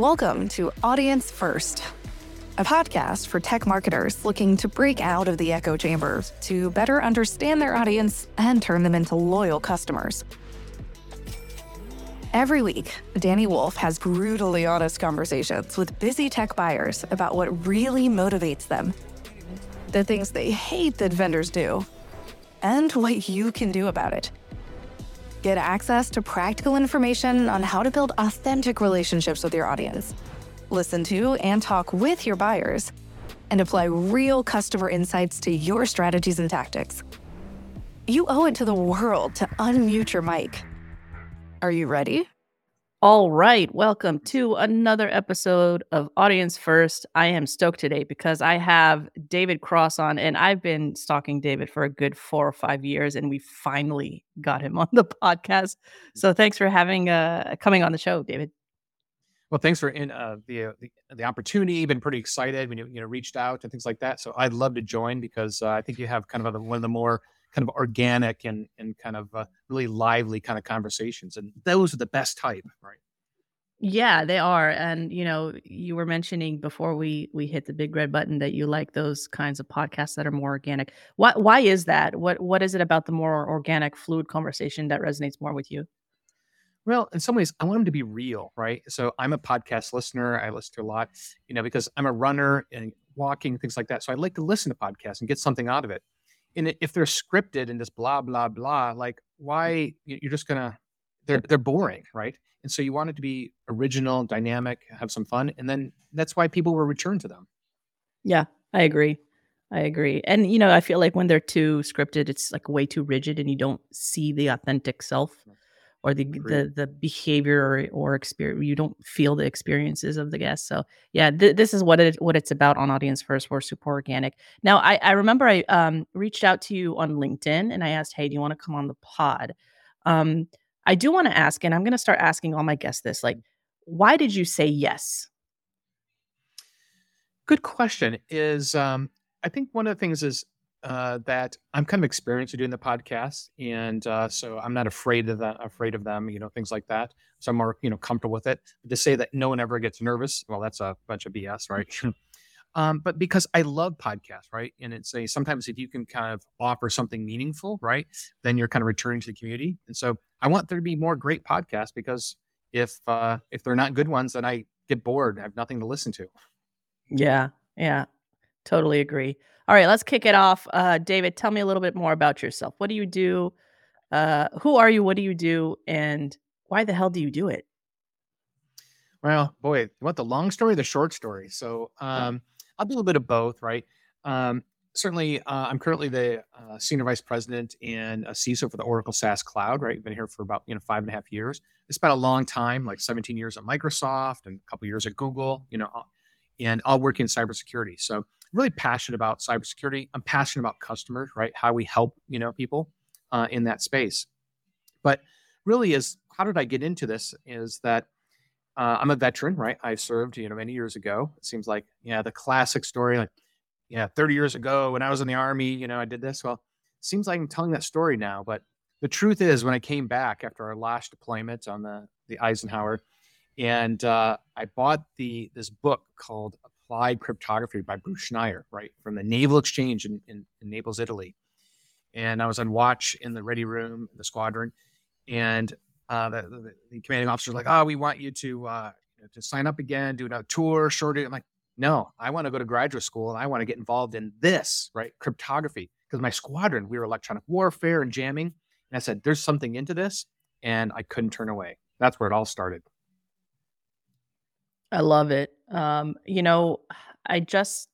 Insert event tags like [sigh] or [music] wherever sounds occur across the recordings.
Welcome to Audience First, a podcast for tech marketers looking to break out of the echo chamber to better understand their audience and turn them into loyal customers. Every week, Dani Woolf has brutally honest conversations with busy tech buyers about what really motivates them, the things they hate that vendors do, and what you can do about it. Get access to practical information on how to build authentic relationships with your audience. Listen to and talk with your buyers, and apply real customer insights to your strategies and tactics. You owe it to the world to unmute your mic. Are you ready? All right, welcome to another episode of Audience First. I am stoked today because I have David Cross on, and I've been stalking David for a good four or five years, and we finally got him [laughs] on the podcast. So thanks for having uh coming on the show, David. Well, thanks for in uh, the, uh, the the opportunity. Been pretty excited when you you know reached out and things like that. So I'd love to join because uh, I think you have kind of a, one of the more kind of organic and and kind of uh, really lively kind of conversations, and those are the best type, right? Yeah, they are. And you know, you were mentioning before we we hit the big red button that you like those kinds of podcasts that are more organic. Why why is that? What what is it about the more organic, fluid conversation that resonates more with you? Well, in some ways, I want them to be real, right? So I'm a podcast listener. I listen to a lot, you know, because I'm a runner and walking, things like that. So I like to listen to podcasts and get something out of it and if they're scripted and just blah blah blah, like mm. why you're just gonna they're they're boring, right? And so you want it to be original, dynamic, have some fun, and then that's why people will return to them. Yeah, I agree. I agree. And you know, I feel like when they're too scripted, it's like way too rigid and you don't see the authentic self or the the the behavior or, or experience you don't feel the experiences of the guests so yeah th- this is what it what it's about on audience first we're super organic. Now i i remember i um reached out to you on linkedin and i asked hey do you want to come on the pod? Um i do want to ask and i'm going to start asking all my guests this like why did you say yes? Good question is um i think one of the things is uh, that I'm kind of experienced with doing the podcast, and uh, so I'm not afraid of that, afraid of them, you know, things like that. So I'm more, you know, comfortable with it. But to say that no one ever gets nervous, well, that's a bunch of BS, right? [laughs] [laughs] um, but because I love podcasts, right? And it's a sometimes if you can kind of offer something meaningful, right, then you're kind of returning to the community. And so I want there to be more great podcasts because if uh, if they're not good ones, then I get bored. I have nothing to listen to. Yeah, yeah, totally agree. All right, let's kick it off. Uh, David, tell me a little bit more about yourself. What do you do? Uh, who are you? What do you do? And why the hell do you do it? Well, boy, you want the long story, the short story. So um, I'll do a little bit of both, right? Um, certainly, uh, I'm currently the uh, senior vice president and a CISO for the Oracle SaaS Cloud. Right, been here for about you know five and a half years. It's been a long time, like 17 years at Microsoft and a couple years at Google. You know, and all working in cybersecurity. So really passionate about cybersecurity. I'm passionate about customers, right? How we help, you know, people uh, in that space. But really, is how did I get into this? Is that uh, I'm a veteran, right? I served, you know, many years ago. It seems like, yeah, the classic story, like, yeah, 30 years ago when I was in the army, you know, I did this. Well, seems like I'm telling that story now, but the truth is, when I came back after our last deployment on the the Eisenhower, and uh, I bought the this book called Applied Cryptography by Bruce Schneier, right, from the Naval Exchange in, in, in Naples, Italy. And I was on watch in the ready room, the squadron, and uh, the, the, the, commanding officer was like, "Oh, we want you to uh, to sign up again, do another tour, short." It. I'm like, "No, I want to go to graduate school and I want to get involved in this, right, cryptography." Because my squadron, we were electronic warfare and jamming, and I said, "There's something into this," and I couldn't turn away. That's where it all started. I love it. Um, you know, I just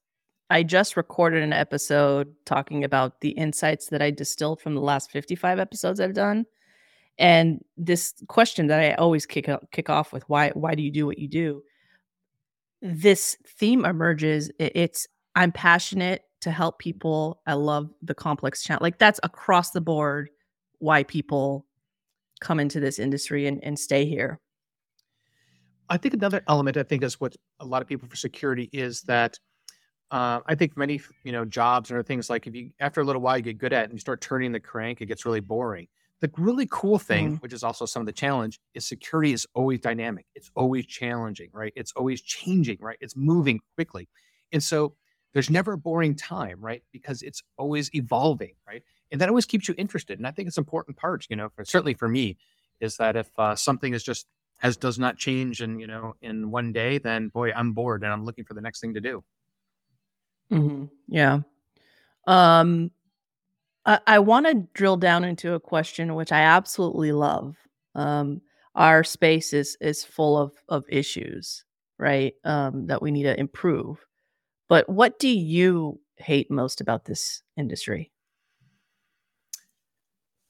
I just recorded an episode talking about the insights that I distilled from the last 55 episodes I've done. And this question that I always kick kick off with why why do you do what you do? This theme emerges it's I'm passionate to help people. I love the complex challenge. Like that's across the board why people come into this industry and, and stay here. I think another element I think is what a lot of people for security is that uh, I think many you know jobs and other things like if you after a little while you get good at it and you start turning the crank, it gets really boring. The really cool thing, mm-hmm. which is also some of the challenge, is security is always dynamic. It's always challenging, right? It's always changing, right? It's moving quickly. And so there's never a boring time, right? Because it's always evolving, right? And that always keeps you interested. And I think it's important part, you know, for, certainly for me, is that if uh, something is just has does not change in you know in one day, then boy, I'm bored and I'm looking for the next thing to do. Mm-hmm. Yeah. Um, I, I want to drill down into a question which I absolutely love. Um, our space is is full of of issues, right? Um, that we need to improve. But what do you hate most about this industry?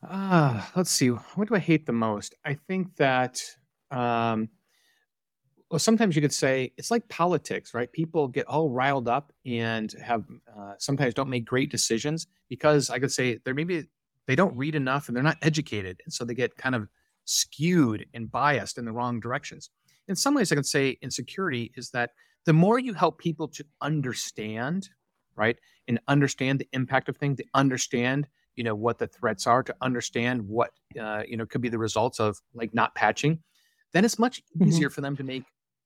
Ah, let's see. What do I hate the most? I think that um, well, sometimes you could say it's like politics, right? People get all riled up and have uh, sometimes don't make great decisions because I could say they're maybe they don't read enough and they're not educated, and so they get kind of skewed and biased in the wrong directions. In some ways, I could say insecurity is that the more you help people to understand, right, and understand the impact of things, to understand you know what the threats are, to understand what uh, you know could be the results of like not patching, then it's much mm-hmm. easier mm-hmm. for them to make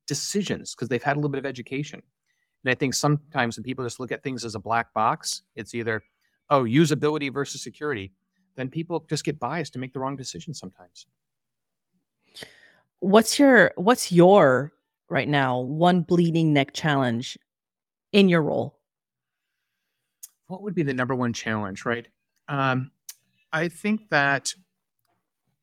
decisions because they've had a little bit of education. And I think sometimes when people just look at things as a black box, it's either, oh, usability versus security, then people just get biased and make the wrong decision sometimes. What's your what's your right now one bleeding neck challenge in your role? What would be the number one challenge, right? Um, I think that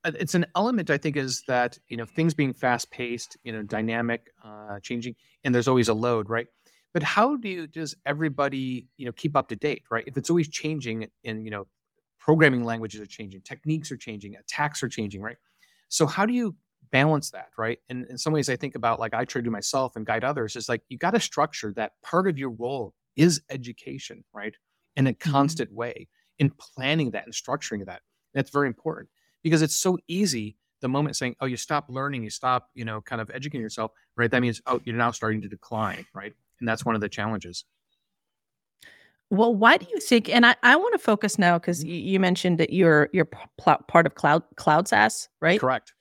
it's an element i think is that you know things being fast paced you know dynamic uh, changing and there's always a load right? But how do you does everybody you know keep up to date right? If it's always changing and you know programming languages are changing techniques are changing attacks are changing right? So how do you balance that right? And in some ways i think about like i try to do myself and guide others is like you got to structure that part of your role is education right? In a mm-hmm. constant mm-hmm. way in planning that and structuring that. That's very important because it's so easy the moment saying, oh, you stop learning, you stop, you know, kind of educating yourself, right? That means, oh, you're now starting to decline, right? And that's one of the challenges. Well, why do you think? And I, I want to focus now because you, you, mentioned that you're you're pl- part of cloud cloud SaaS, right? Correct.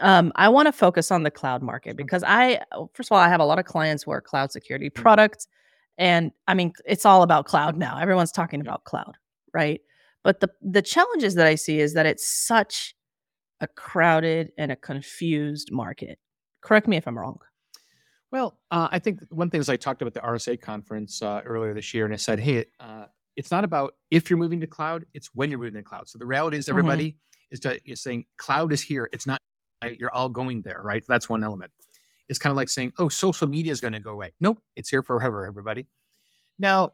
Um, I want to focus on the cloud market because I, first of all, I have a lot of clients who are cloud security mm-hmm. products, and I mean, it's all about cloud now. Everyone's talking about cloud, right? But the the challenges that I see is that it's such a crowded and a confused market. Correct me if I'm wrong. Well, uh, I think one thing is I talked about the RSA conference uh, earlier this year, and I said, hey, uh, it's not about if you're moving to cloud; it's when you're moving to cloud. So the reality is, mm-hmm. everybody mm-hmm. is, to, is saying cloud is here. It's not you're all going there, right? That's one element. It's kind of like saying, oh, social media is going to go away. Nope, it's here forever, everybody. Now,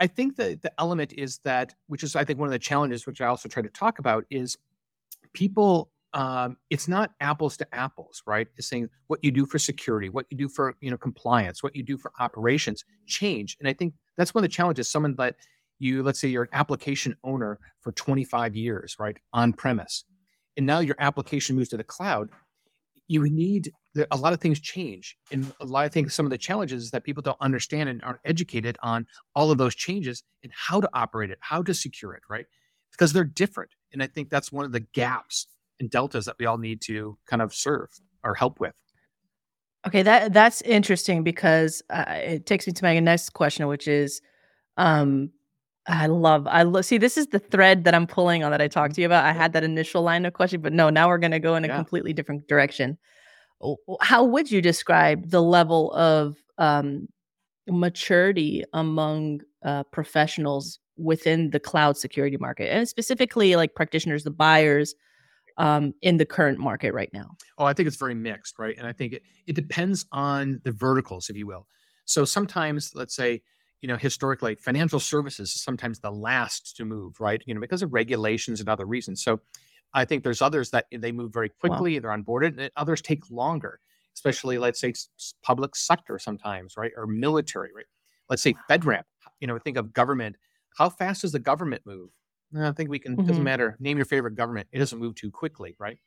I think that the element is that, which is I think one of the challenges, which I also try to talk about, is people. Um, it's not apples to apples, right? It's saying what you do for security, what you do for you know compliance, what you do for operations change, and I think that's one of the challenges. Someone that you, let's say, you're an application owner for 25 years, right, on premise, and now your application moves to the cloud you need a lot of things change and a lot of things some of the challenges is that people don't understand and aren't educated on all of those changes and how to operate it how to secure it right because they're different and i think that's one of the gaps and deltas that we all need to kind of serve or help with okay that that's interesting because uh, it takes me to my next question which is um I love, I love, see, this is the thread that I'm pulling on that I talked to you about. I had that initial line of question, but no, now we're going to go in a yeah. completely different direction. How would you describe the level of um, maturity among uh, professionals within the cloud security market and specifically like practitioners, the buyers um, in the current market right now? Oh, I think it's very mixed, right? And I think it, it depends on the verticals, if you will. So sometimes, let's say, you know, historically, financial services is sometimes the last to move, right? You know, because of regulations and other reasons. So I think there's others that they move very quickly, wow. they're onboarded, and others take longer, especially let's say public sector sometimes, right? Or military, right? Let's say FedRAMP, you know, think of government. How fast does the government move? I think we can, mm-hmm. doesn't matter. Name your favorite government. It doesn't move too quickly, right?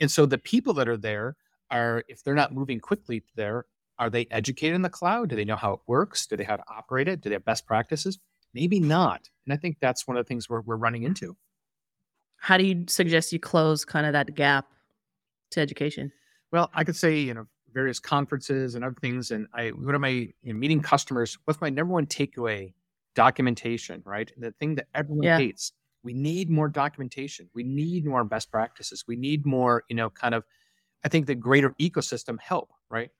And so the people that are there are, if they're not moving quickly there, are they educated in the cloud? Do they know how it works? Do they how to operate it? Do they have best practices? Maybe not. And I think that's one of the things we're, we're running into. How do you suggest you close kind of that gap to education? Well, I could say, you know, various conferences and other things. And I, what am I you know, meeting customers? What's my number one takeaway? Documentation, right? The thing that everyone Yeah. hates. We need more documentation. We need more best practices. We need more, you know, kind of, I think the greater ecosystem help, right?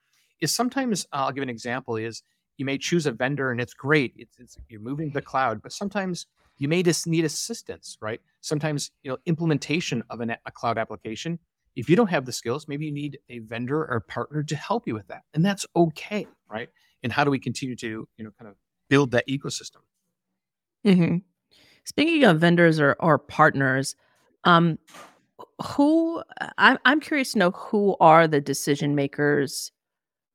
Is sometimes, uh, I'll give an example is you may choose a vendor and it's great. It's, it's you're moving to the cloud, but sometimes you may just need assistance, right? Sometimes, you know, implementation of an, a cloud application if you don't have the skills, maybe you need a vendor or partner to help you with that. And that's okay, right? And how do we continue to, you know, kind of build that ecosystem? hmm Speaking of vendors or, or partners, um, who I'm I'm curious to know who are the decision makers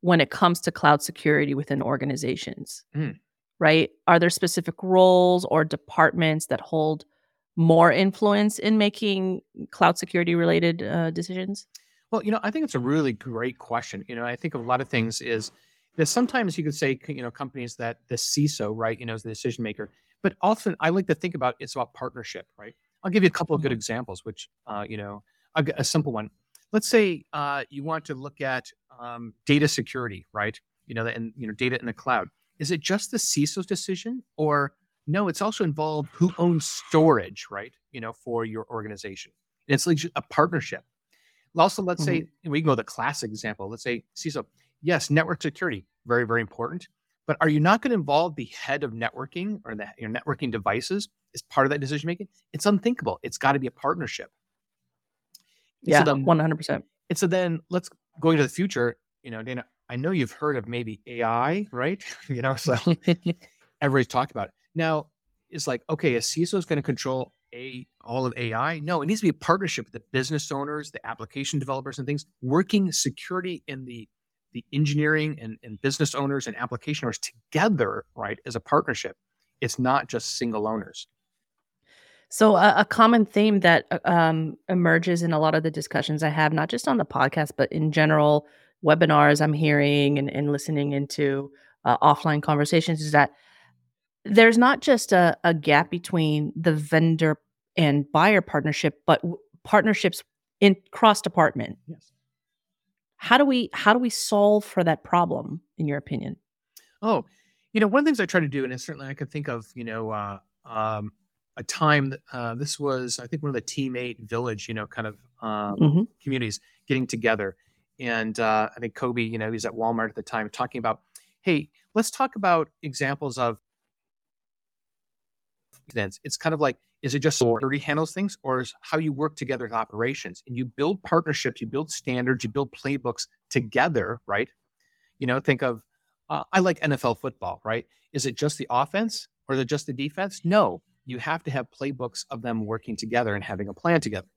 when it comes to cloud security within organizations, Mm. right? Are there specific roles or departments that hold more influence in making cloud security related uh, decisions? Well, you know, I think it's a really great question. You know, I think a lot of things is that sometimes you could say, you know, companies that the CISO, right, you know, is the decision maker. But often I like to think about it's about partnership, right? I'll give you a couple of good Mhm. examples, which, uh, you know, a, a simple one. Let's say uh, you want to look at um, data security, right? You know, and you know, data in the cloud. Is it just the CISO's decision, or no? It's also involved who owns storage, right? You know, for your organization. And it's like a partnership. Also, let's say mm-hmm. we can go the classic example. Let's say CISO, yes, network security, very, very important. But are you not going to involve the head of networking or the your networking devices as part of that decision making? It's unthinkable. It's got to be a partnership. Yeah, one hundred percent. and so then let's go into the future. You know, Dana, I know you've heard of maybe AI, right? [laughs] you know, so [laughs] everybody's talking about it. Now, it's like, okay, a CISO is going to control a all of AI. No, it needs to be a partnership with the business owners, the application developers, and things working security in the the engineering and, and business owners and application owners together, right, as a partnership. It's not just single owners. So a, a common theme that uh, um, emerges in a lot of the discussions I have, not just on the podcast, but in general webinars I'm hearing and, and listening into uh, offline conversations, is that there's not just a, a gap between the vendor and buyer partnership, but w- partnerships in cross department. Yes. How do we how do we solve for that problem, in your opinion? Oh, you know, one of the things I try to do, and certainly I could think of, you know, uh, um, a time that uh, this was, I think, one of the Team8 Village, you know, kind of um, Mhm. communities getting together. And uh, I think Kobe, you know, he was at Walmart at the time talking about, hey, let's talk about examples of It's kind of like, is it just security handles things or is how you work together with operations and you build partnerships, you build standards, you build playbooks together, right? You know, think of, uh, I like NFL football, right? Is it just the offense or is it just the defense? No, you have to have playbooks of them working together and having a plan together.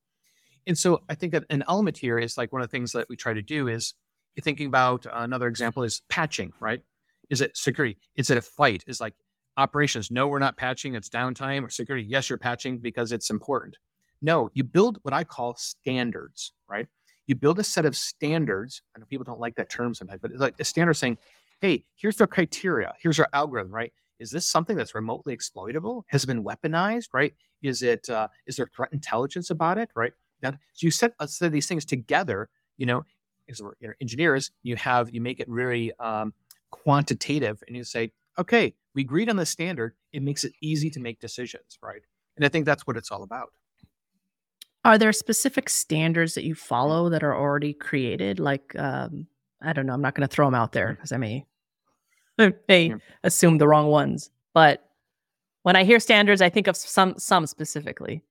And so I think that an element here is like one of the things that we try to do is thinking about another example is patching, right? Is it security? Is it a fight? Is like operations? No, we're not patching. It's downtime or security. Yes, you're patching because it's important. No, you build what I call standards, right? You build a set of standards. I know people don't like that term sometimes, but it's like a standard saying, hey, here's the criteria. Here's our algorithm, right? Is this something that's remotely exploitable? Has it been weaponized, right? Is it, uh, is there threat intelligence about it, right? Now, so you set, a set these things together, you know, as we're you know, engineers, you have, you make it really um, quantitative and you say, okay, we agreed on the standard. It makes it easy to make decisions, right? And I think that's what it's all about. Are there specific standards that you follow that are already created? Like, um, I don't know. I'm not going to throw them out there because I may, [laughs] I may Yeah. assume the wrong ones. But when I hear standards, I think of some some specifically.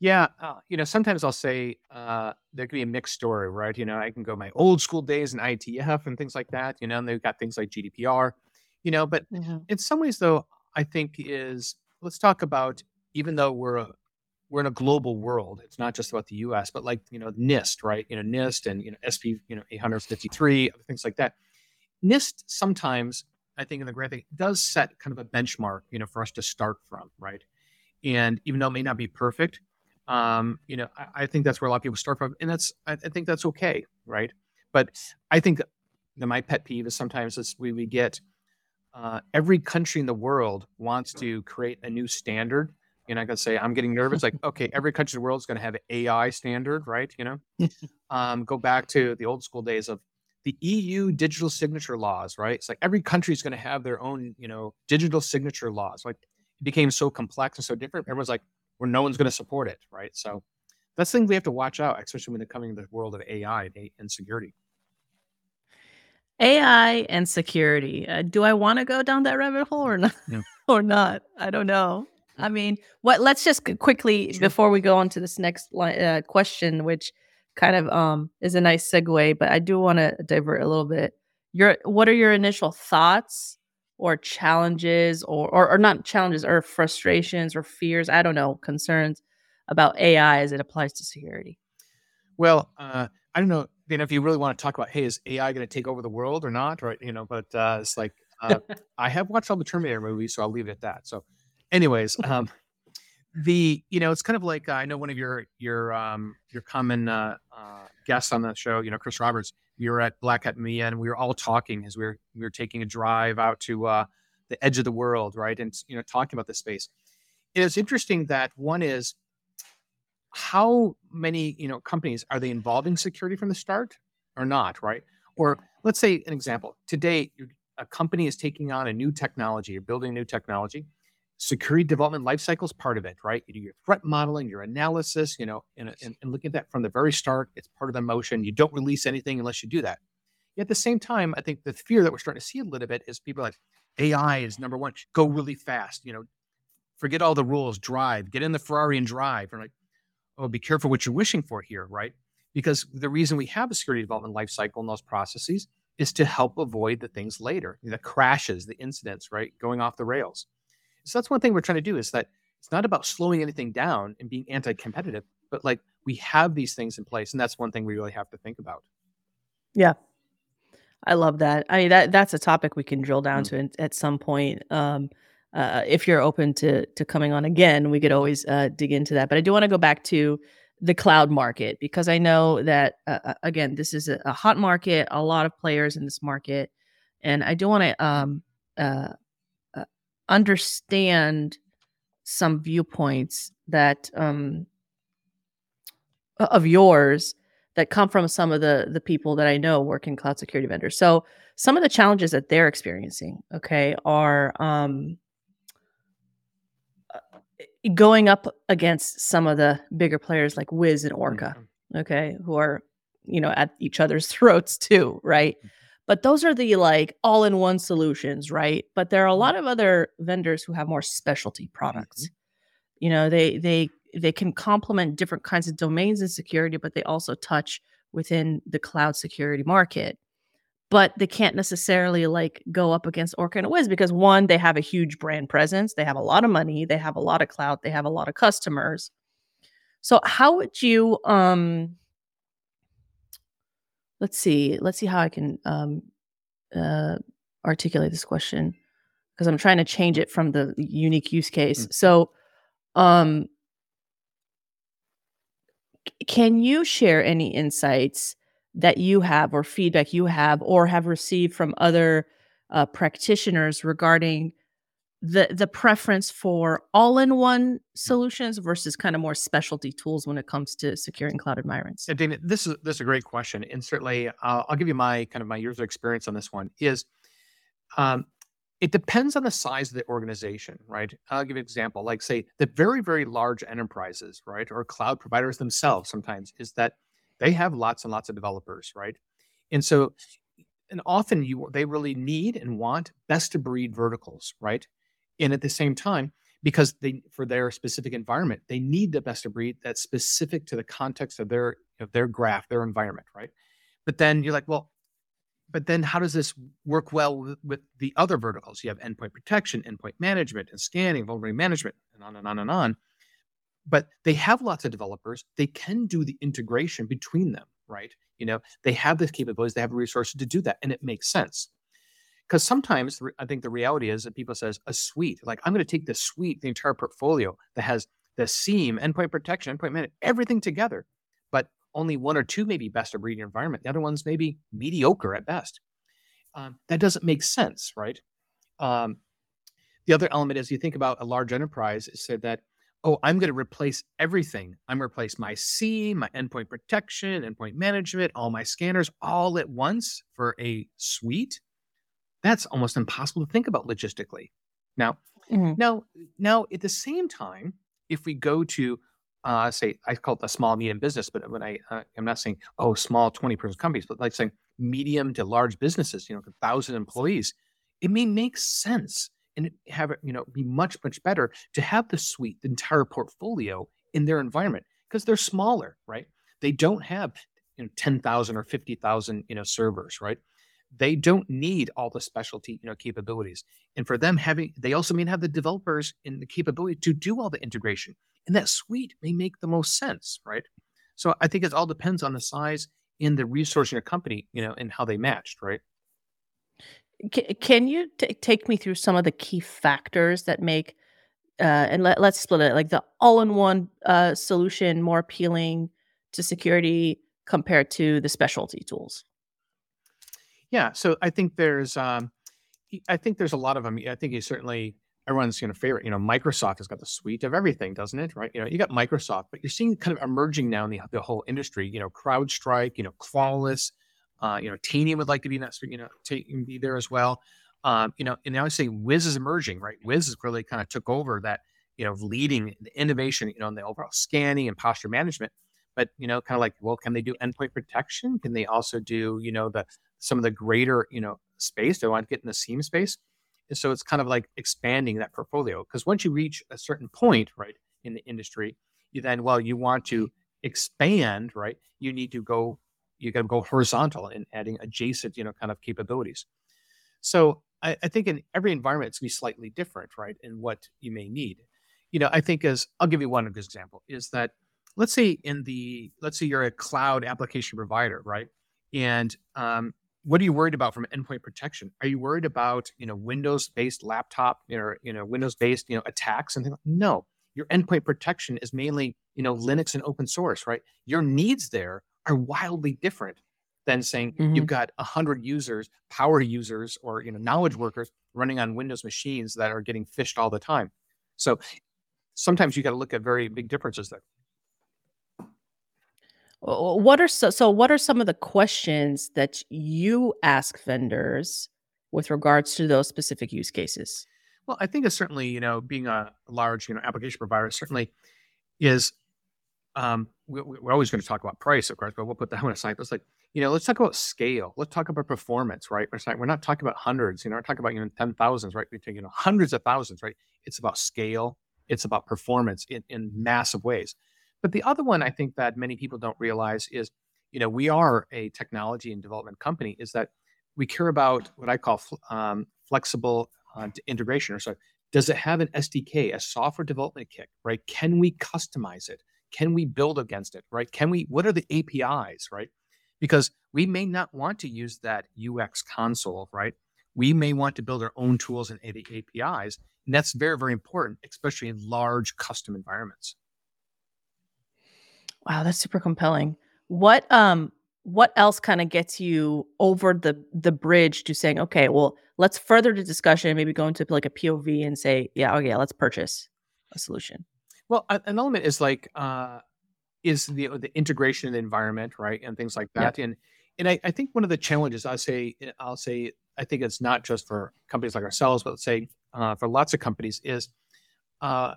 Yeah, uh, you know, sometimes I'll say uh, there could be a mixed story, right? You know, I can go my old school days in IETF and things like that, you know, and they've got things like GDPR, you know, but in some ways though, I think is let's talk about even though we're a we're in a global world, it's not just about the US, but like, you know, NIST, right? You know, NIST and you know, SP, you know, 853, other things like that. NIST sometimes, I think in the grand thing, does set kind of a benchmark, you know, for us to start from, right? And even though it may not be perfect, um, you know, I, I think that's where a lot of people start from, and that's I, I think that's okay, right? But I think that my pet peeve is sometimes we we get uh, every country in the world wants to create a new standard, You're not going to say, I'm getting nervous. Like, [laughs] okay, every country in the world is going to have an AI standard, right? You know, [laughs] um, go back to the old school days of the EU digital signature laws, right? It's like every country is going to have their own, you know, digital signature laws. Like it became so complex and so different. Everyone's like, well, no one's going to support it, right? So that's things we have to watch out, especially when they're coming in the world of AI and security. AI and security. Uh, do I want to go down that rabbit hole or not? Yeah. [laughs] or not? I don't know. I mean, what? Let's just quickly sure. before we go on to this next uh, question, which kind of um is a nice segue, but I do want to divert a little bit. Your what are your initial thoughts or challenges or, or or not challenges or frustrations or fears? I don't know concerns about AI as it applies to security. Well, uh, I don't know, you know, if you really want to talk about, hey, is AI going to take over the world or not, right? You know, but uh, it's like uh, [laughs] I have watched all the Terminator movies, so I'll leave it at that. So, anyways, [laughs] um, the you know, it's kind of like uh, I know one of your your um, your common uh, uh, guests on the show, you know, Chris Roberts. We were at Black Hat MEA, and we were all talking as we were we were taking a drive out to uh, the edge of the world, right, and you know, talking about this space. It is interesting that one is how many you know companies are they involving security from the start or not right? Or let's say an example. Today a company is taking on a new technology you're building new technology. Security development lifecycle is part of it right? You do your threat modeling your analysis you know and, and, and looking at that from the very start. It's part of the motion. You don't release anything unless you do that. Yet at the same time i think the fear that we're starting to see a little bit is people like ai is number one. Go really fast you know. Forget all the rules. Drive. Get in the ferrari and drive. And like oh, be careful what you're wishing for here, right? Because the reason we have a security development life cycle in those processes is to help avoid the things later, the crashes, the incidents, right, going off the rails. So that's one thing we're trying to do is that it's not about slowing anything down and being anti-competitive, but like we have these things in place, and that's one thing we really have to think about. Yeah, I love that. I mean, that that's a topic we can drill down mm-hmm. to at some point. Um, uh, if you're open to to coming on again, we could always uh, dig into that. But I do want to go back to the cloud market because I know that uh, uh again, this is a, a, hot market, a lot of players in this market, and I do want to um, uh, uh, understand some viewpoints that um, of yours that come from some of the the people that I know work in cloud security vendors. So some of the challenges that they're experiencing, okay, are um, going up against some of the bigger players like Wiz and Orca, mm-hmm. okay, who are, you know, at each other's [laughs] throats too, right? Mm-hmm. But those are the like all in one solutions, right? But there are a mm-hmm. lot of other vendors who have more specialty products. Mm-hmm. You know, they they they can complement different kinds of domains in security, but they also touch within the cloud security market but they can't necessarily like go up against Orca and Wiz because one, they have a huge brand presence, they have a lot of money, they have a lot of clout, they have a lot of customers. So how would you um let's see, let's see how I can um uh articulate this question because I'm trying to change it from the unique use case. Mm-hmm. So um can you share any insights that you have or feedback you have or have received from other uh, practitioners regarding the the preference for all-in-one solutions versus kind of more specialty tools when it comes to securing cloud environments? Yeah, Dana, this is this is a great question, and certainly uh, I'll give you my kind of my years of experience on this one. Is um, it depends on the size of the organization, right? I'll give you an example. Like say the very very large enterprises, right, or cloud providers themselves. Sometimes is that they have lots and lots of developers, right? And so, and often you they really need and want best of breed verticals, right? And at the same time, because they for their specific environment, they need the best of breed that's specific to the context of their of their graph, their environment, right? But then you're like, well, but then how does this work well with, with the other verticals? You have endpoint protection, endpoint management, and scanning, vulnerability management, and on and on and on but they have lots of developers. They can do the integration between them, right? You know, they have the capabilities, they have the resources to do that, and it makes sense. Because sometimes I think the reality is that people says a suite, like I'm going to take the suite, the entire portfolio that has the SIEM, endpoint protection, endpoint management, everything together, but only one or two may be best of breed environment. The other ones may be mediocre at best. Um, that doesn't make sense, right? Um, the other element is you think about a large enterprise is that oh, I'm going to replace everything. I'm going to replace my C, my endpoint protection, endpoint management, all my scanners all at once for a suite. That's almost impossible to think about logistically. Now, mm-hmm. now, now at the same time, if we go to uh, say I call it a small medium business, but when I uh, I'm not saying oh small 20 person companies, but like saying medium to large businesses, you know, thousand employees, it may make sense and have it, you know, be much, much better to have the suite, the entire portfolio in their environment because they're smaller, right? They don't have you know 10,000 or 50,000, you know, servers, right? They don't need all the specialty, you know, capabilities. And for them having, they also may have the developers and the capability to do all the integration. And that suite may make the most sense, right? So I think it all depends on the size and the resource in your company, you know, and how they matched, right? Can you t- take me through some of the key factors that make uh, and let, let's split it like the all-in-one uh, solution more appealing to security compared to the specialty tools? Yeah so i think there's um, i think there's a lot of them i think you certainly everyone's you know favorite you know microsoft has got the suite of everything doesn't it right? You know you got microsoft but you're seeing kind of emerging now in the, the whole industry you know crowdstrike you know Qualys uh, you know, Tanium would like to be in that, you know, take, be there as well. Um, you know, and I say Wiz is emerging, right? Wiz has really kind of took over that, you know, leading the innovation, you know, in the overall scanning and posture management. But you know, kind of like, well, can they do endpoint protection? Can they also do, you know, the some of the greater, you know, space? Do I want to get in the SIEM space? And so it's kind of like expanding that portfolio because once you reach a certain point, right, in the industry, you then, well, you want to expand, right? You need to go you got to go horizontal in adding adjacent, you know, kind of capabilities. So I, I think in every environment it's going to be slightly different, right? In what you may need. You know, I think as I'll give you one good example is that let's say in the let's say you're a cloud application provider, right? And um, what are you worried about from endpoint protection? Are you worried about you know Windows based laptop, know, you know Windows based you know attacks and things? Like No, your endpoint protection is mainly you know Linux and open source, right? Your needs there are wildly different than saying mm-hmm. you've got 100 users power users or you know knowledge workers running on windows machines that are getting phished all the time. So sometimes you got to look at very big differences there. What are so, so what are some of the questions that you ask vendors with regards to those specific use cases? Well i think it's certainly you know being a large you know application provider certainly is um, we, are always going to talk about price, of course, but we'll put that [laughs] one aside. Let's like, you know, let's talk about scale. Let's talk about performance, right? We're, not, we're not talking about hundreds, you know, we're talking about, you know, 10 thousands, right? We're taking, you know, hundreds of thousands, right? It's about scale. It's about performance in, in massive ways. But the other one I think that many people don't realize is, you know, we are a technology and development company is that we care about what I call um, flexible uh, integration or so. Does it have an SDK, a software development kit, right? Can we customize it? Can we build against it right? Can we what are the apis right? Because we may not want to use that ux console right? We may want to build our own tools and apis and that's very very important especially in large custom environments. Wow that's super compelling. What um what else kind of gets you over the the bridge to saying okay well let's further the discussion maybe go into like a pov and say yeah okay let's purchase a solution well, an element is like uh, is the the integration in the environment, right, and things like that. And and I, I think one of the challenges I say eh, I'll say I think it's not just for companies like ourselves, but let's say uh, for lots of companies is uh,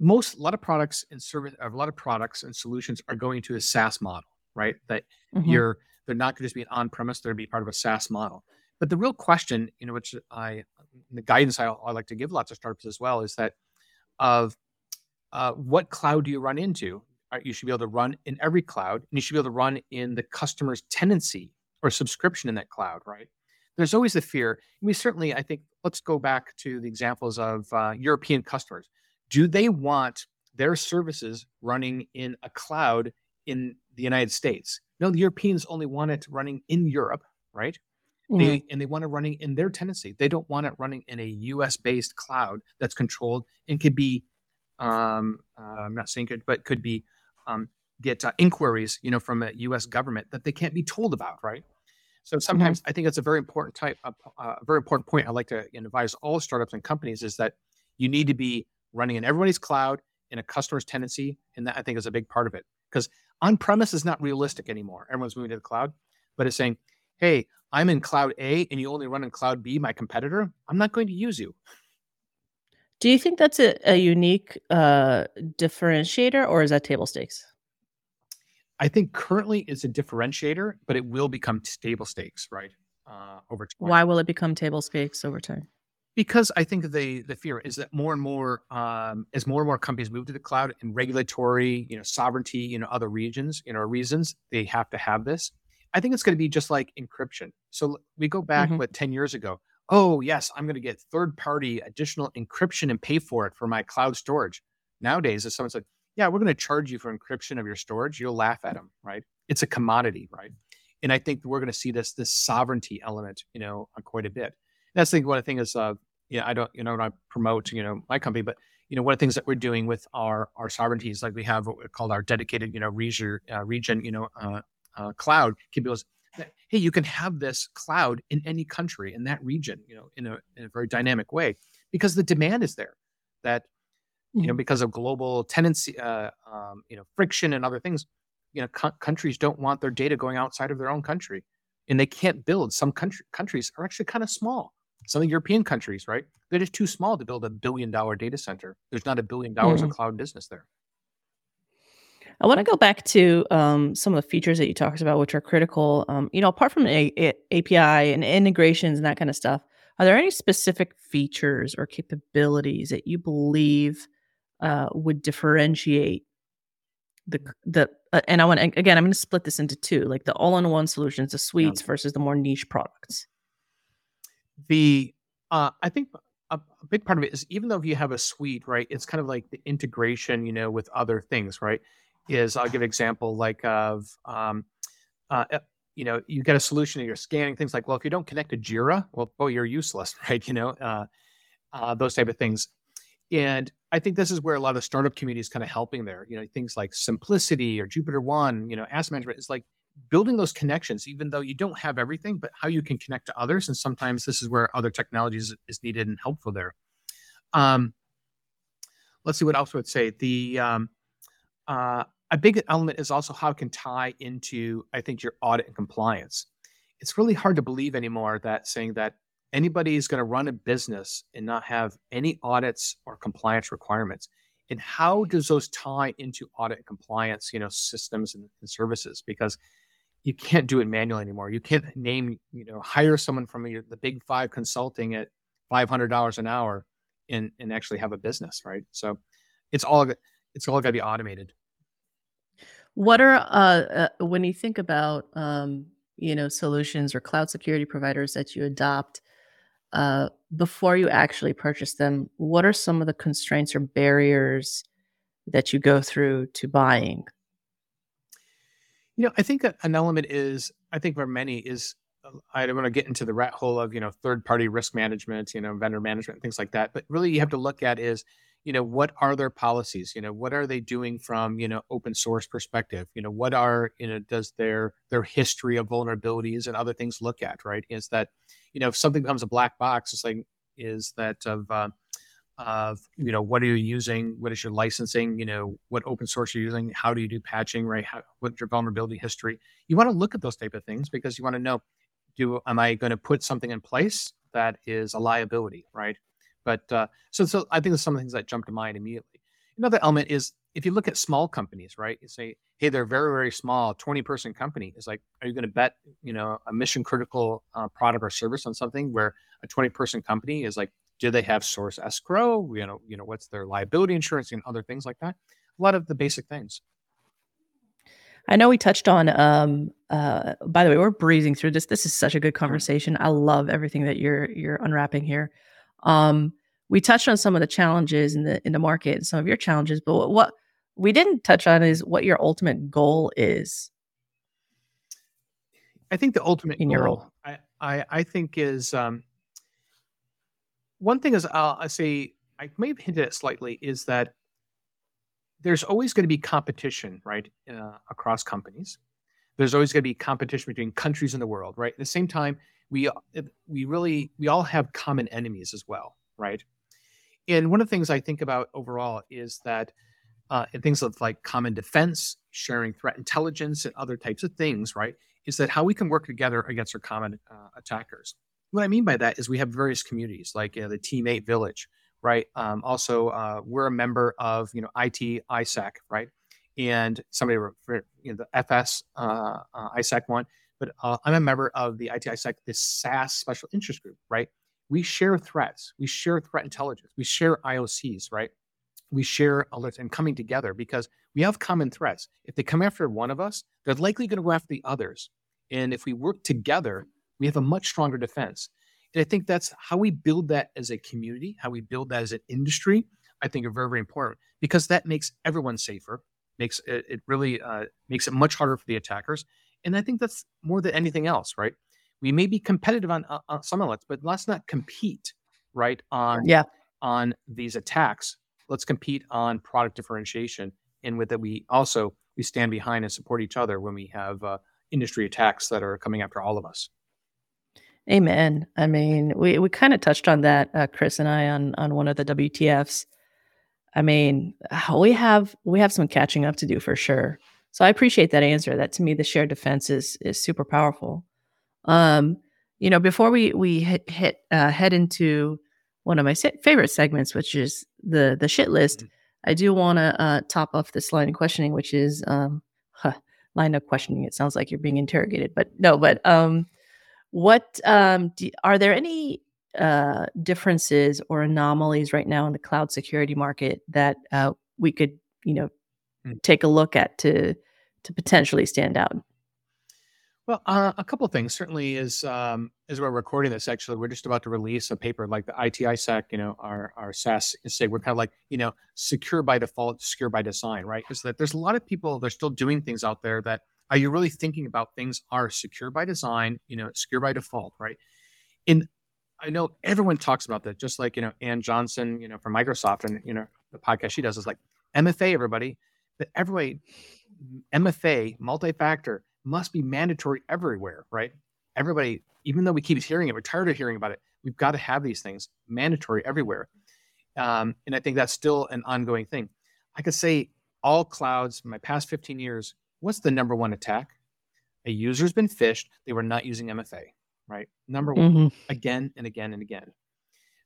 most a lot of products and service a lot of products and solutions are going to a SaaS model, right? That mm-hmm. you're they're not going to just be on premise; they're going to be part of a SaaS model. But the real question, you know, which I the guidance I, I like to give lots of startups as well is that of uh, what cloud do you run into? Uh, you should be able to run in every cloud, and you should be able to run in the customer's tenancy or subscription in that cloud, right? There's always the fear. We certainly, I think, let's go back to the examples of uh, European customers. Do they want their services running in a cloud in the United States? No, the Europeans only want it running in Europe, right? Mm-hmm. They, and they want it running in their tenancy. They don't want it running in a US based cloud that's controlled and could be um, uh, I'm not saying it, but could be um, get uh, inquiries, you know, from a U.S. government that they can't be told about, right? So sometimes mm-hmm. I think that's a very important type, a uh, very important point. I like to advise all startups and companies is that you need to be running in everybody's cloud in a customer's tenancy, and that I think is a big part of it because on premise is not realistic anymore. Everyone's moving to the cloud, but it's saying, hey, I'm in cloud A and you only run in cloud B, my competitor. I'm not going to use you. Do you think that's a, a unique uh, differentiator, or is that table stakes? I think currently it's a differentiator, but it will become table stakes, right? Uh, over time. Why will it become table stakes over time? Because I think the the fear is that more and more um, as more and more companies move to the cloud and regulatory, you know, sovereignty, in other regions, you know, reasons they have to have this. I think it's going to be just like encryption. So we go back, mm-hmm. what, 10 years ago? Oh, yes, I'm going to get third party additional encryption and pay for it for my cloud storage. Nowadays, if someone's like, yeah, we're going to charge you for encryption of your storage, you'll laugh at them, right? It's a commodity, right? And I think we're going to see this this sovereignty element, you know, quite a bit. And that's the one thing is, uh, you know, I don't, you know, I promote, you know, my company, but you know, one of the things that we're doing with our our sovereignty is like we have what we call our dedicated, you know, region, uh, region, you know, uh, uh, cloud capabilities. That, hey, you can have this cloud in any country in that region, you know, in a in a very dynamic way, because the demand is there. That you know, mm-hmm. because of global tendency, uh, um, you know, friction and other things, you know, co- countries don't want their data going outside of their own country, and they can't build. Some country, countries are actually kind of small. Some of the European countries, right? They're just too small to build a billion dollar data center. There's not a billion dollars mm-hmm. of cloud business there. I want to go back to um, some of the features that you talked about, which are critical. Um, you know, apart from a, a API and integrations and that kind of stuff, are there any specific features or capabilities that you believe uh, would differentiate the the? Uh, and I want again, I'm going to split this into two, like the all-in-one solutions, the suites yeah. versus the more niche products. The uh, I think a, a big part of it is even though if you have a suite, right, it's kind of like the integration, you know, with other things, right? Is I'll give an example like of um, uh, eh, you know you get a solution and you're scanning things like well if you don't connect to Jira well oh you're useless [laughs] right you know uh, uh, those type of things. And I think this is where a lot of startup community is kind of helping there you know things like simplicity or JupiterOne you know asset management is like building those connections even though you don't have everything but how you can connect to others and sometimes this is where other technologies is needed and helpful there. Um, let's see what else I would say. The um, uh, a big element is also how it can tie into, I think, your audit and compliance. It's really hard to believe anymore that saying that anybody is going to run a business and not have any audits or compliance requirements. And how does those tie into audit and compliance, you know, systems and, and services? Because you can't do it manually anymore. You can't name, you know, hire someone from your, the big five consulting at five hundred dollars an hour and and actually have a business, right? So it's all it's all got to be automated. What are uh, uh, when you think about um, you know solutions or cloud security providers that you adopt uh, before you actually purchase them? What are some of the constraints or barriers that you go through to buying? You know, I think that an element is I think for many is uh, I don't want to get into the rat hole of you know third party risk management, you know vendor management, things like that. But really, you have to look at is you know what are their policies? You know what are they doing from you know open source perspective? You know what are you know does their their history of vulnerabilities and other things look at right? Is that you know if something becomes a black box it's like is that of uh, of you know what are you using? What is your licensing? You know what open source you're using? How do you do patching right? How, what's your vulnerability history? You want to look at those type of things because you want to know do am i going to put something in place that is a liability right but uh, so, so I think some things that jump to mind immediately. Another element is if you look at small companies, right? You say, hey, they're very, very small, 20 person company. It's like, are you going to bet, you know, a mission critical uh, product or service on something where a 20 person company is like, do they have source escrow? You know, you know, what's their liability insurance and other things like that? A lot of the basic things. I know we touched on um uh by the way, we're breezing through this. This is such a good conversation. I love everything that you're you're unwrapping here. Um, we touched on some of the challenges in the in the market and some of your challenges, but what we didn't touch on is what your ultimate goal is. I think the ultimate in goal, your role, I, I, I think is um, one thing is I'll, I say I may have hinted at slightly is that there's always going to be competition, right, uh, across companies. There's always going to be competition between countries in the world, right? At the same time, we we really we all have common enemies as well, right? And one of the things I think about overall is that uh, and things like common defense, sharing threat intelligence, and other types of things, right? Is that how we can work together against our common uh, attackers? What I mean by that is we have various communities like uh, the Team8 Village, right? Um, also, uh, we're a member of you know IT ISAC, right? And somebody, you know, the FS uh, uh, ISAC one, but uh, I'm a member of the IT-ISAC, this SaaS Special Interest Group, right? We share threats, we share threat intelligence, we share IOCs, right? We share alerts and coming together because we have common threats. If they come after one of us, they're likely going to go after the others. And if we work together, we have a much stronger defense. And I think that's how we build that as a community, how we build that as an industry. I think are very, very important because that makes everyone safer. Makes it, it really uh, makes it much harder for the attackers. And I think that's more than anything else, right? We may be competitive on, uh, on some outlets, but let's not compete, right, on yeah on these attacks. Let's compete on product differentiation, and with that, we also we stand behind and support each other when we have uh, industry attacks that are coming after all of us. Amen. I mean, we, we kind of touched on that, uh, Chris and I, on on one of the WTFs. I mean, we have we have some catching up to do for sure. So I appreciate that answer. That to me, the shared defense is is super powerful. Um, you know, before we we hit, hit uh, head into one of my favorite segments, which is the the shit list, mm-hmm. I do want to uh, top off this line of questioning, which is um, huh, line of questioning. It sounds like you're being interrogated, but no. But um, what um, do, are there any uh, differences or anomalies right now in the cloud security market that uh, we could, you know, mm. take a look at to to potentially stand out? Well, uh, a couple of things. Certainly, is um, as we're recording this, actually, we're just about to release a paper like the IT-ISAC, you know, our our SaaS say we're kind of like you know secure by default, secure by design, right? Is that there's a lot of people they're still doing things out there that are you really thinking about things are secure by design, you know, secure by default, right? And I know everyone talks about that, just like you know Ann Johnson, you know, from Microsoft, and you know the podcast she does is like MFA, everybody, but everybody MFA, multi-factor, must be mandatory everywhere, right? Everybody, even though we keep hearing it, we're tired of hearing about it. We've got to have these things mandatory everywhere. Um, and I think that's still an ongoing thing. I could say all clouds, my past 15 years, what's the number one attack? A user's been phished. They were not using MFA, right? Number one, mm-hmm. again and again and again.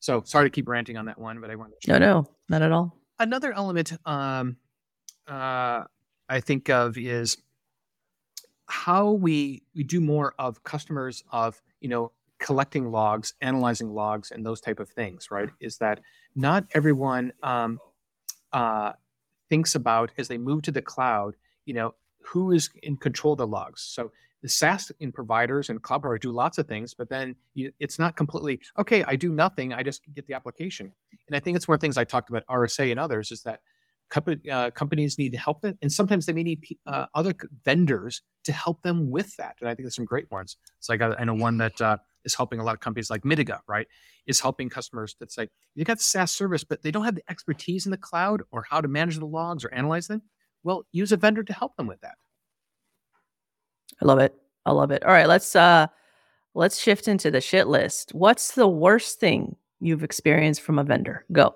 So sorry to keep ranting on that one, but I want to. No, no, not at all. Another element um, uh, I think of is how we we do more of customers of you know collecting logs, analyzing logs, and those type of things. Right? Is that not everyone um, uh, thinks about as they move to the cloud? You know, who is in control of the logs? So the SaaS and providers and cloud providers do lots of things, but then you, it's not completely okay. I do nothing. I just get the application. And I think it's one of the things I talked about RSA and others is that uh, companies need to help it, and sometimes they may need uh, other vendors to help them with that. And I think there's some great ones. So I got I know one that uh, is helping a lot of companies like Mitiga, right? Is helping customers that say you got SaaS service, but they don't have the expertise in the cloud or how to manage the logs or analyze them. Well, use a vendor to help them with that. I love it. I love it. All right, let's uh let's shift into the shit list. What's the worst thing you've experienced from a vendor? Go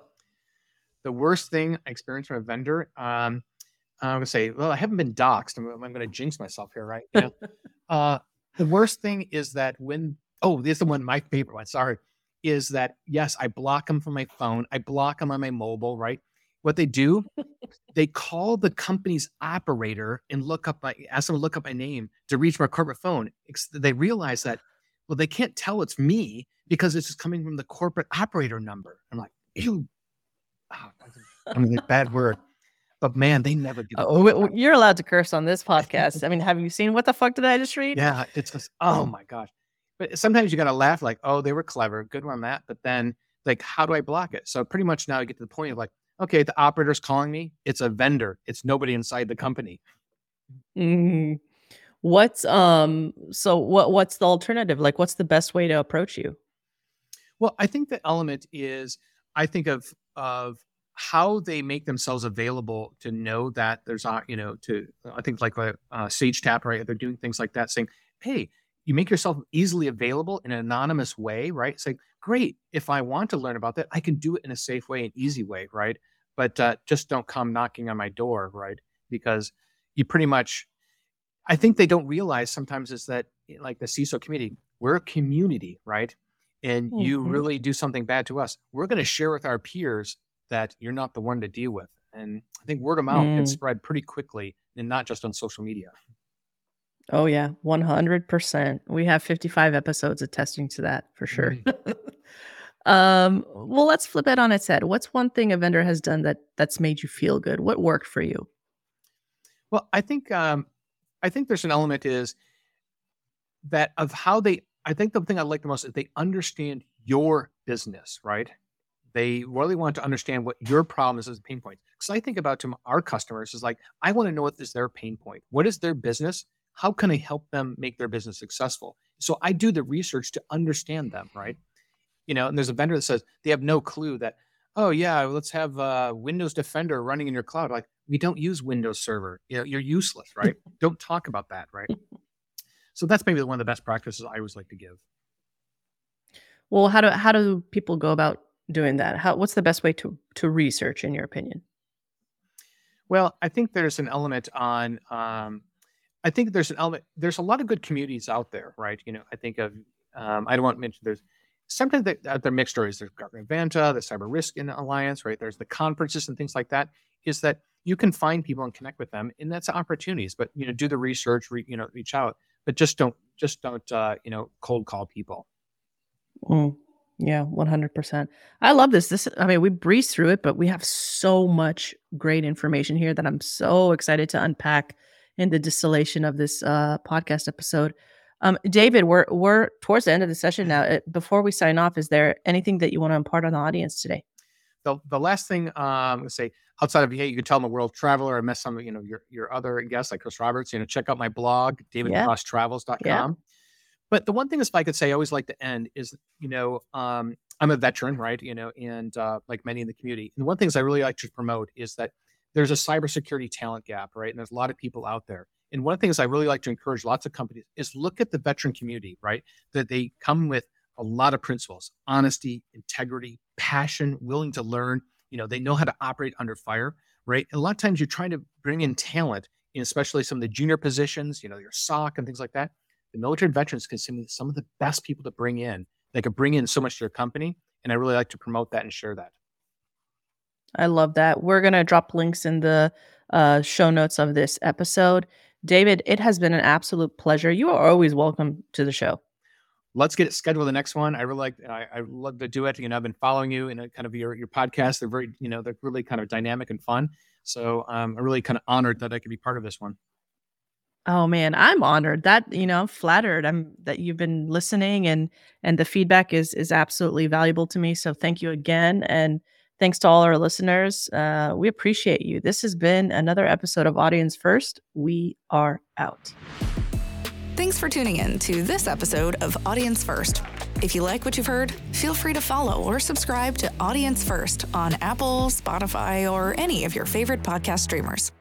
the worst thing I experienced from a vendor, um, I'm gonna say, well, I haven't been doxxed. I'm, I'm gonna jinx myself here, right? You know? [laughs] uh, the worst thing is that when oh, this is the one my favorite one. Sorry, is that yes, I block them from my phone. I block them on my mobile. Right. What they do, [laughs] they call the company's operator and look up my ask them to look up my name to reach my corporate phone. They realize that well, they can't tell it's me because it's just coming from the corporate operator number. I'm like, ew, I mean, bad word. But man, they never get. Oh, you're allowed to curse on this podcast. I mean, have you seen what the fuck did I just read? Yeah, it's just oh my gosh. But sometimes you got to laugh like, oh, they were clever, good one, Matt. But then, like, how do I block it? So pretty much now I get to the point of like, okay, the operator's calling me. It's a vendor. It's nobody inside the company. Mm-hmm. What's um? So what? What's the alternative? Like, what's the best way to approach you? Well, I think the element is I think of of how they make themselves available to know that there's a you know to I think like a uh, SageTap right they're doing things like that saying hey you make yourself easily available in an anonymous way right it's like great if I want to learn about that I can do it in a safe way and easy way right but uh, just don't come knocking on my door, right? Because you pretty much, I think they don't realize sometimes is that like the CISO community, we're a community, right? And mm-hmm. you really do something bad to us, we're going to share with our peers that you're not the one to deal with. And I think word of mouth mm. can spread pretty quickly and not just on social media. Oh yeah, 100%. We have 55 episodes attesting to that for sure. Mm. [laughs] um, well, let's flip it on its head. What's one thing a vendor has done that that's made you feel good? What worked for you? Well, I think um, I think there's an element is that of how they. I think the thing I like the most is they understand your business, right? They really want to understand what your problem is as a pain point. Because I think about to our customers is like, I want to know what is their pain point. What is their business? How can I help them make their business successful? So I do the research to understand them, right? You know, and there's a vendor that says they have no clue that, oh yeah, let's have uh, Windows Defender running in your cloud. Like we don't use Windows Server. You know, you're useless, right? [laughs] don't talk about that, right? So that's maybe one of the best practices I always like to give. Well, how do how do people go about doing that? How what's the best way to to research, in your opinion? Well, I think there's an element on. Um, I think there's an element. There's a lot of good communities out there, right? You know, I think of. Um, I don't want to mention. There's sometimes they, uh, they're mixed stories. There's Gartner Evanta, the Cyber Risk Alliance, right? There's the conferences and things like that. Is that you can find people and connect with them, and that's opportunities. But you know, do the research, re, you know, reach out, but just don't just don't uh, you know cold call people. Mm. Yeah, 100%. I love this. This I mean, we breezed through it, but we have so much great information here that I'm so excited to unpack in the distillation of this uh, podcast episode. Um, David, we're we're towards the end of the session now. Uh, before we sign off, is there anything that you want to impart on the audience today? The, the last thing um, I'm going to say outside of hey, you can tell I'm a world traveler. I met some you know your your other guests like Chris Roberts. You know, check out my blog, davidcrosstravels.com. Yeah. But the one thing, if I could say, I always like to end is, you know, um, I'm a veteran, right? You know, and uh, like many in the community. And one of the things I really like to promote is that there's a cybersecurity talent gap, right? And there's a lot of people out there. And one of the things I really like to encourage lots of companies is look at the veteran community, right? That they come with a lot of principles honesty, integrity, passion, willing to learn. You know, they know how to operate under fire, right? A lot of times you're trying to bring in talent, especially some of the junior positions, you know, your SOC and things like that the military veterans can be some of the best people to bring in. They could bring in so much to your company. And I really like to promote that and share that. I love that. We're going to drop links in the uh, show notes of this episode. David, it has been an absolute pleasure. You are always welcome to the show. Let's get it scheduled the next one. I really like. I, I love to do it. You know, I've been following you in a, kind of your your podcast. They're very, you know, they're really kind of dynamic and fun. So um, I'm really kind of honored that I could be part of this one. Oh man, I'm honored that you know, I'm flattered. I'm that you've been listening and and the feedback is is absolutely valuable to me. So thank you again and thanks to all our listeners. Uh, we appreciate you. This has been another episode of Audience First. We are out. Thanks for tuning in to this episode of Audience First. If you like what you've heard, feel free to follow or subscribe to Audience First on Apple, Spotify, or any of your favorite podcast streamers.